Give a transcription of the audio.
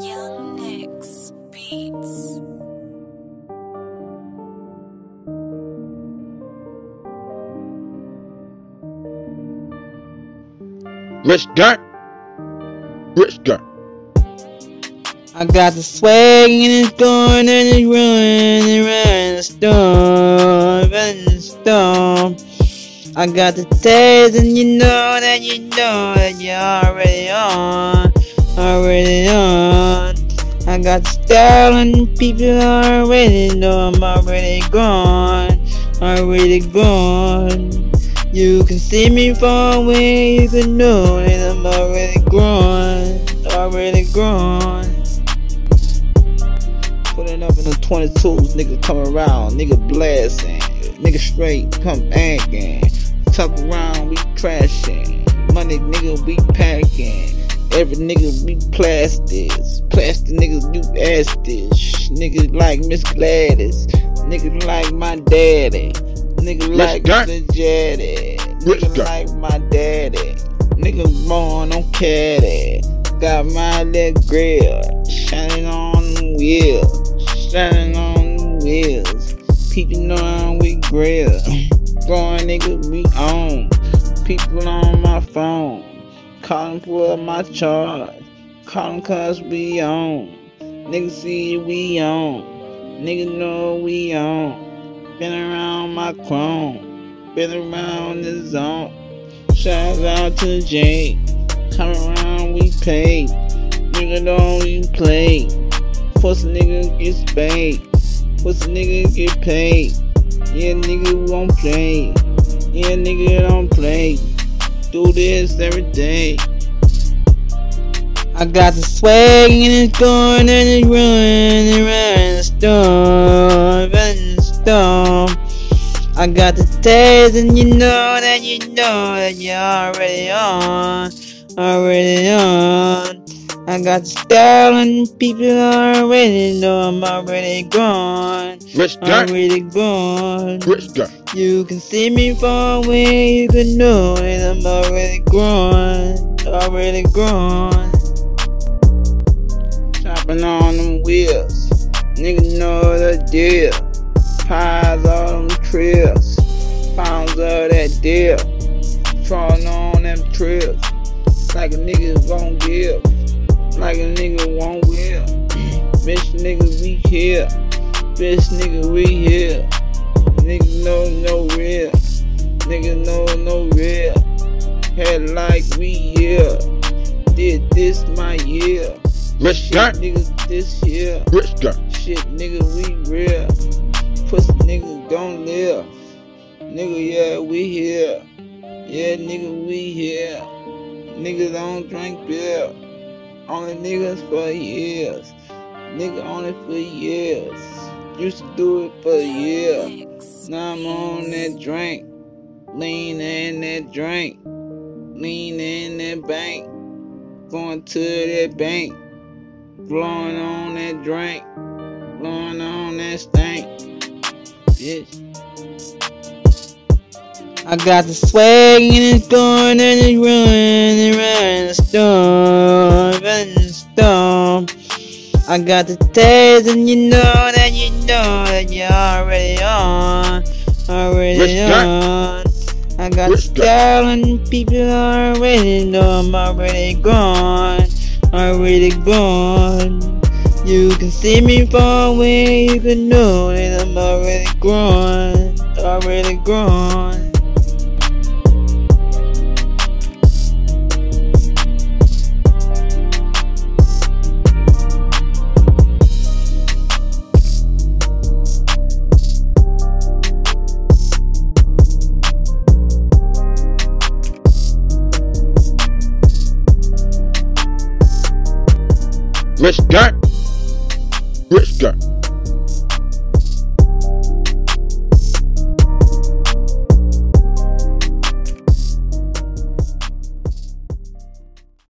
Young Nicks Beats. Rich Gun. Rich Gun. I got the swag and it's going and it's running around the storm, running the storm. I got the taste and you know that you know that you're already on, already on. I got style and people already know I'm already gone, already gone. You can see me far away, you can know that I'm already gone, already gone. Pulling up in the 22s, nigga come around, nigga blasting, nigga straight come banging. Tuck around, we crashing. Money nigga, we packing. Every nigga we plastics. Plastic niggas do astis. Nigga like Miss Gladys. Nigga like my daddy. Nigga Miss like Gun. Mr. Jetty. Miss Nigga Gun. like my daddy. Nigga born on caddy. Got my little grill. Shining on the wheels. Shining on the wheels. People on we grill. Going nigga we on. People on my phone. For my charge. Cause we on. Nigga see we on. Nigga know we on. Been around my chrome. Been around the zone. Shout out to Jay. Come around, we pay. Nigga don't we play. Pussy nigga get paid. Pussy nigga get paid. Yeah, nigga won't play. Yeah, nigga don't play. Do this every day. I got the swag and it's going and it's running around the storm, running storm. I got the taste and you know that you know that you're already on, already on. I got style and people already know I'm already gone, Rich Gun. already gone. Rich. You can see me far away, you can know that I'm already grown, already gone. Chopping on them wheels, nigga know the deal. Pies all them trails, pounds of that deal. Trawling on them trails, like a nigga won't give, like a nigga won't will. Bitch nigga we here, bitch nigga we here. Nigga know no real. Nigga know no real. Head like we here. Did this my year. Rich Shit, nigga, this year. Rich. Shit, nigga, we real. Pussy nigga gon' live. Nigga, yeah, we here. Yeah, nigga, we here. Niggas don't drink beer. Only niggas for years. Nigga, only for years. Used to do it for a year. Now I'm on that drink. Lean in that drink. Lean in that bank. Going to that bank. Blowing on that drink. Blowing on that stank. Bitch. I got the swag and it's going and it's running around the storm, I got the taste and you know that you know that you're already on, already on. I got the style and people already know I'm already gone, already gone. You can see me far away, you can know that I'm already gone, already gone. Rich Gun. Rich Gun.